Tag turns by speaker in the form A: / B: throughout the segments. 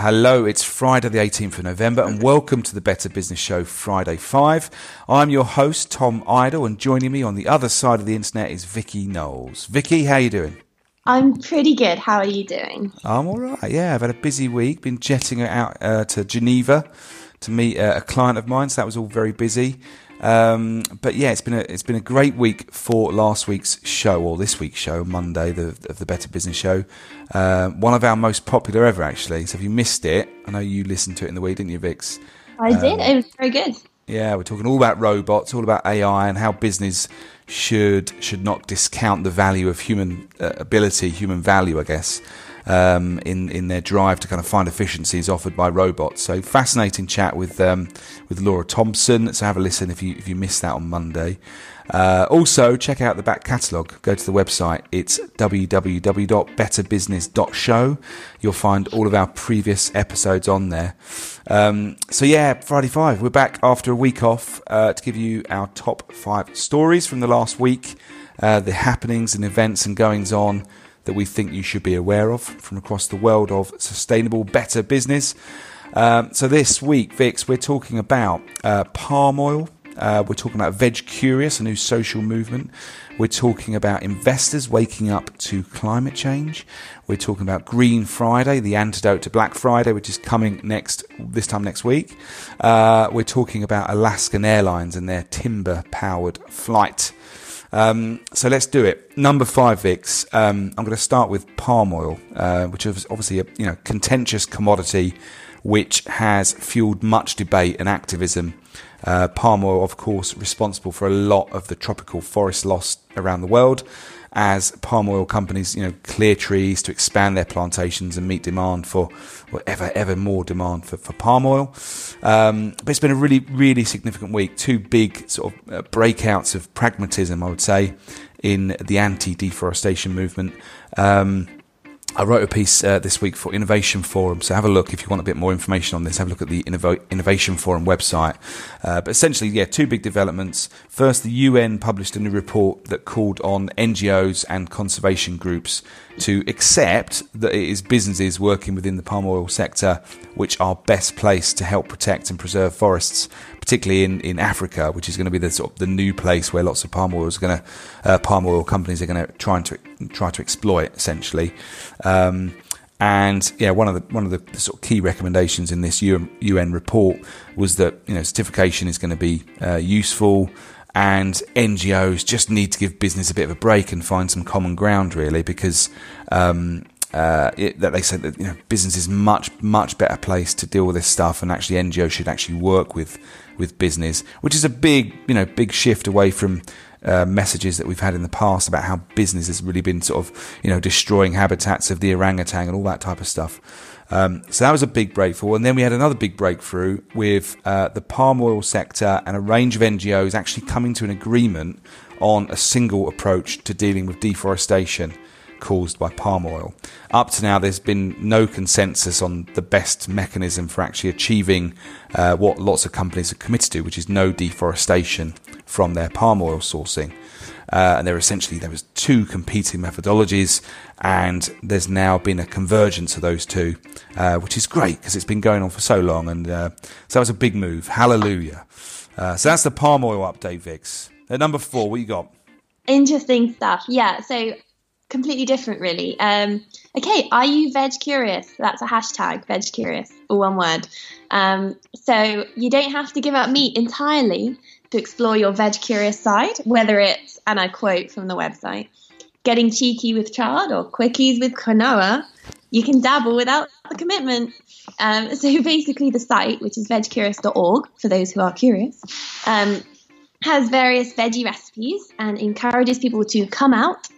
A: Hello, it's Friday, the 18th of November, and welcome to the Better Business Show Friday 5. I'm your host, Tom Idle, and joining me on the other side of the internet is Vicky Knowles. Vicky, how are you doing?
B: I'm pretty good. How are you doing?
A: I'm all right. Yeah, I've had a busy week. Been jetting out uh, to Geneva to meet uh, a client of mine, so that was all very busy. Um, but yeah, it's been a it's been a great week for last week's show or this week's show, Monday, the of the Better Business Show. Uh, one of our most popular ever, actually. So if you missed it, I know you listened to it in the week, didn't you, Vix?
B: I um, did. It was very good.
A: Yeah, we're talking all about robots, all about AI, and how business should should not discount the value of human uh, ability, human value, I guess um, in in their drive to kind of find efficiencies offered by robots. So fascinating chat with um, with Laura Thompson. So have a listen if you if you missed that on Monday. Uh, also, check out the back catalogue. Go to the website. It's www.betterbusiness.show. You'll find all of our previous episodes on there. Um, so, yeah, Friday 5. We're back after a week off uh, to give you our top five stories from the last week, uh, the happenings and events and goings on that we think you should be aware of from across the world of sustainable, better business. Um, so this week, Vix, we're talking about uh, palm oil. Uh, we're talking about Veg Curious, a new social movement. We're talking about investors waking up to climate change. We're talking about Green Friday, the antidote to Black Friday, which is coming next this time next week. Uh, we're talking about Alaskan Airlines and their timber powered flight. Um, so let's do it. Number five, Vix. Um, I'm going to start with palm oil, uh, which is obviously a you know contentious commodity, which has fueled much debate and activism. Uh, palm oil, of course, responsible for a lot of the tropical forest loss around the world as palm oil companies, you know, clear trees to expand their plantations and meet demand for or ever, ever more demand for, for palm oil. Um, but it's been a really, really significant week. Two big sort of uh, breakouts of pragmatism, I would say, in the anti-deforestation movement. Um, I wrote a piece uh, this week for Innovation Forum, so have a look if you want a bit more information on this. Have a look at the Inno- Innovation Forum website. Uh, but essentially, yeah, two big developments. First, the UN published a new report that called on NGOs and conservation groups to accept that it is businesses working within the palm oil sector which are best placed to help protect and preserve forests, particularly in, in Africa, which is going to be the sort of the new place where lots of palm oil is going to uh, palm oil companies are going to try to try to exploit essentially. Um, and yeah, one of the one of the sort of key recommendations in this UN report was that you know certification is going to be uh, useful and NGOs just need to give business a bit of a break and find some common ground, really, because um, uh, it, that they said that you know business is much much better place to deal with this stuff, and actually NGOs should actually work with with business, which is a big you know big shift away from uh, messages that we've had in the past about how business has really been sort of you know destroying habitats of the orangutan and all that type of stuff. Um, so that was a big breakthrough. And then we had another big breakthrough with uh, the palm oil sector and a range of NGOs actually coming to an agreement on a single approach to dealing with deforestation caused by palm oil. Up to now, there's been no consensus on the best mechanism for actually achieving uh, what lots of companies are committed to, which is no deforestation from their palm oil sourcing. Uh, and there essentially there was two competing methodologies, and there's now been a convergence of those two, uh, which is great because it's been going on for so long, and uh, so was a big move. Hallelujah! Uh, so that's the palm oil update, Vix. At number four, what you got?
B: Interesting stuff. Yeah. So completely different, really. Um, okay, are you veg curious? That's a hashtag, veg curious, all one word. Um, so you don't have to give up meat entirely to explore your veg curious side, whether it's, and I quote from the website, getting cheeky with chard or quickies with quinoa, you can dabble without the commitment. Um, so basically, the site, which is vegcurious.org, for those who are curious, um, has various veggie recipes and encourages people to come out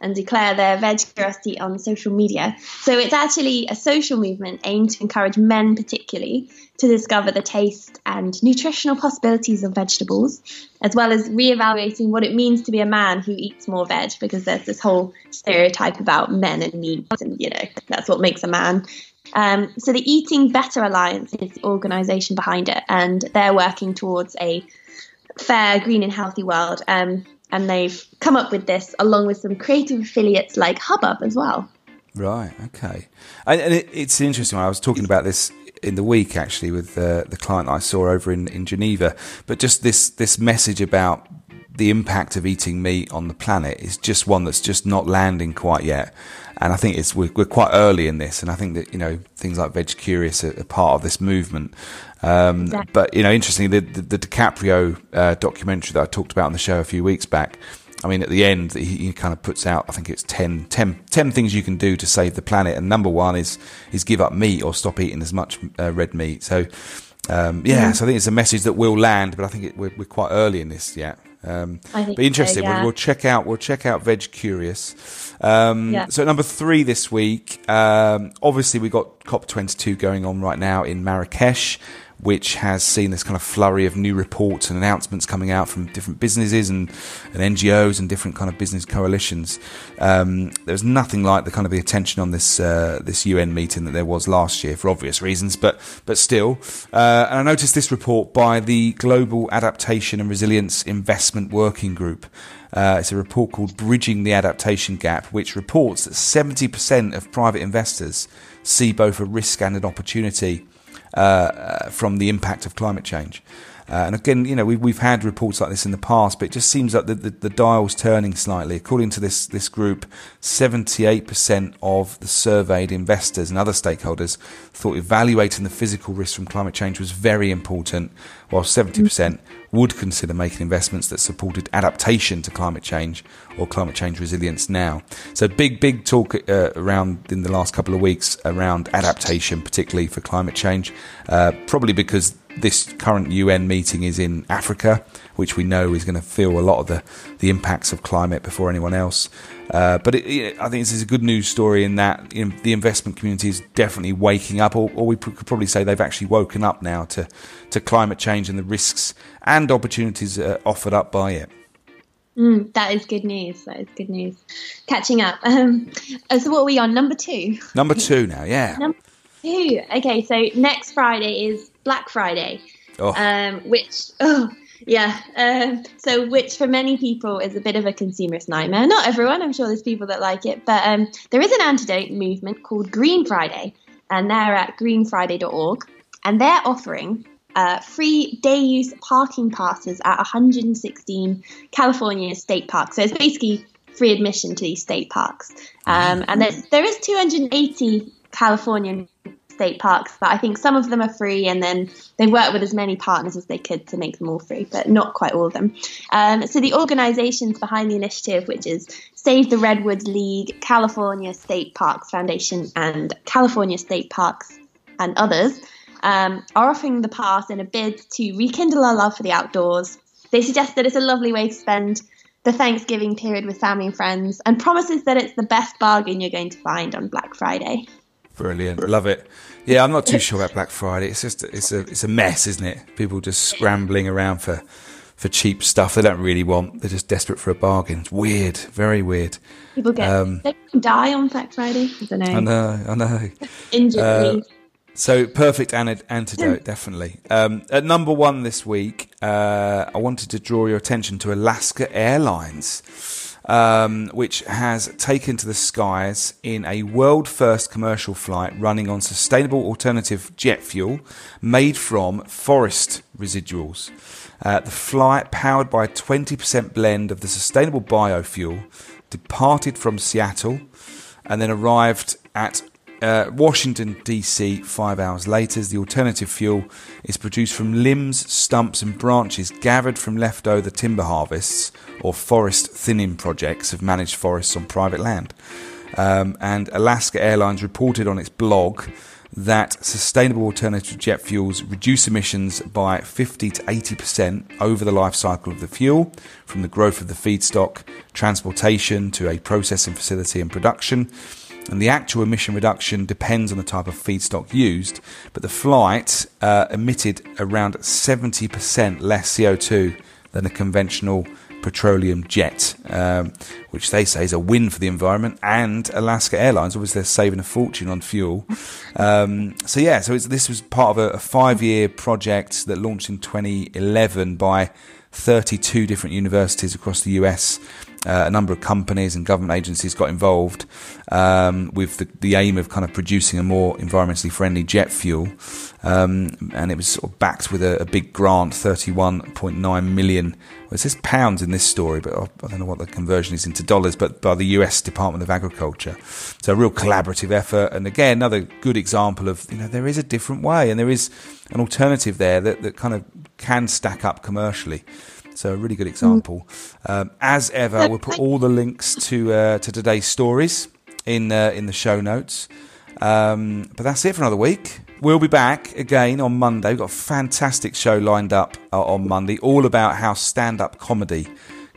B: and declare their veg curiosity on social media. So it's actually a social movement aimed to encourage men, particularly, to discover the taste and nutritional possibilities of vegetables, as well as re-evaluating what it means to be a man who eats more veg, because there's this whole stereotype about men and meat, and you know that's what makes a man. Um, so the Eating Better Alliance is the organisation behind it, and they're working towards a fair, green, and healthy world. Um, and they've come up with this along with some creative affiliates like Hubbub as well.
A: Right. Okay. And, and it, it's interesting. I was talking about this in the week actually with uh, the client I saw over in, in Geneva. But just this this message about the impact of eating meat on the planet is just one that's just not landing quite yet. And I think it's we're, we're quite early in this, and I think that you know things like Veg Curious are, are part of this movement. Um, exactly. But you know, interestingly, the, the, the DiCaprio uh, documentary that I talked about on the show a few weeks back I mean, at the end, he, he, kind of puts out, I think it's 10, 10, 10, things you can do to save the planet. And number one is, is give up meat or stop eating as much uh, red meat. So, um, yeah, mm. so I think it's a message that will land, but I think it, we're, we're, quite early in this yet. Um, but interesting. So, yeah. we'll, we'll, check out. We'll check out Veg Curious. Um, yeah. So number three this week. Um, obviously, we got COP twenty two going on right now in Marrakesh which has seen this kind of flurry of new reports and announcements coming out from different businesses and, and NGOs and different kind of business coalitions. Um, there's nothing like the kind of the attention on this uh, this UN meeting that there was last year for obvious reasons, but but still. Uh, and I noticed this report by the Global Adaptation and Resilience Investment Working Group. Uh, it's a report called Bridging the Adaptation Gap, which reports that 70% of private investors see both a risk and an opportunity uh, uh, from the impact of climate change. Uh, and again, you know, we've, we've had reports like this in the past, but it just seems like the, the, the dial's turning slightly. According to this, this group, 78% of the surveyed investors and other stakeholders thought evaluating the physical risk from climate change was very important, while 70% would consider making investments that supported adaptation to climate change or climate change resilience now. So big, big talk uh, around in the last couple of weeks around adaptation, particularly for climate change, uh, probably because this current UN meeting is in Africa, which we know is going to feel a lot of the, the impacts of climate before anyone else. Uh, but it, it, I think this is a good news story in that you know, the investment community is definitely waking up, or, or, we could probably say they've actually woken up now to, to climate change and the risks and opportunities uh, offered up by it.
B: Mm, that is good news. That is good news. Catching up. Um, so, what are we on? Number two.
A: Number two now, yeah.
B: Number two. Okay, so next Friday is Black Friday, oh. um, which oh yeah, uh, so which for many people is a bit of a consumerist nightmare. Not everyone, I'm sure there's people that like it, but um, there is an antidote movement called Green Friday, and they're at greenfriday.org, and they're offering uh, free day use parking passes at 116 California state parks. So it's basically free admission to these state parks. Um, and there, there is 280 Californian state parks, but I think some of them are free, and then they worked with as many partners as they could to make them all free, but not quite all of them. Um, so the organisations behind the initiative, which is Save the Redwoods League, California State Parks Foundation, and California State Parks and others, um, are offering the path in a bid to rekindle our love for the outdoors. They suggest that it's a lovely way to spend the Thanksgiving period with family and friends, and promises that it's the best bargain you're going to find on Black Friday.
A: Brilliant, love it. Yeah, I'm not too sure about Black Friday. It's just it's a it's a mess, isn't it? People just scrambling around for for cheap stuff they don't really want. They're just desperate for a bargain. It's weird, very weird.
B: People get um, they die on Black Friday. I don't know. I know,
A: I know.
B: Injured. Uh,
A: so perfect an- antidote, definitely. Um, at number one this week, uh, I wanted to draw your attention to Alaska Airlines um, which has taken to the skies in a world first commercial flight running on sustainable alternative jet fuel made from forest residuals. Uh, the flight, powered by a 20% blend of the sustainable biofuel, departed from Seattle and then arrived at uh, Washington, D.C., five hours later, the alternative fuel is produced from limbs, stumps, and branches gathered from leftover timber harvests or forest thinning projects of managed forests on private land. Um, and Alaska Airlines reported on its blog that sustainable alternative jet fuels reduce emissions by 50 to 80% over the life cycle of the fuel, from the growth of the feedstock, transportation to a processing facility and production and the actual emission reduction depends on the type of feedstock used, but the flight uh, emitted around 70% less CO2 than a conventional petroleum jet, um, which they say is a win for the environment and Alaska Airlines. Obviously, they're saving a fortune on fuel. Um, so yeah, so this was part of a, a five-year project that launched in 2011 by 32 different universities across the US uh, a number of companies and government agencies got involved um, with the, the, aim of kind of producing a more environmentally friendly jet fuel. Um, and it was sort of backed with a, a big grant, 31.9 million. Well, it says pounds in this story, but I don't know what the conversion is into dollars, but by the US Department of Agriculture. So a real collaborative effort. And again, another good example of, you know, there is a different way and there is an alternative there that, that kind of can stack up commercially. So a really good example. Um, as ever, we'll put all the links to uh, to today's stories in uh, in the show notes. Um, but that's it for another week. We'll be back again on Monday. We've got a fantastic show lined up uh, on Monday, all about how stand up comedy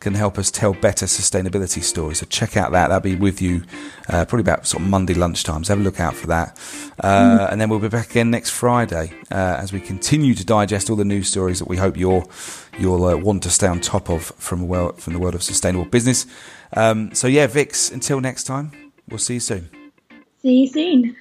A: can help us tell better sustainability stories. So check out that. That'll be with you uh, probably about sort of Monday lunchtime. So have a look out for that. Uh, mm. And then we'll be back again next Friday uh, as we continue to digest all the news stories that we hope you'll you'll uh, want to stay on top of from world, from the world of sustainable business. Um, so yeah, Vix. Until next time, we'll see you soon.
B: See you soon.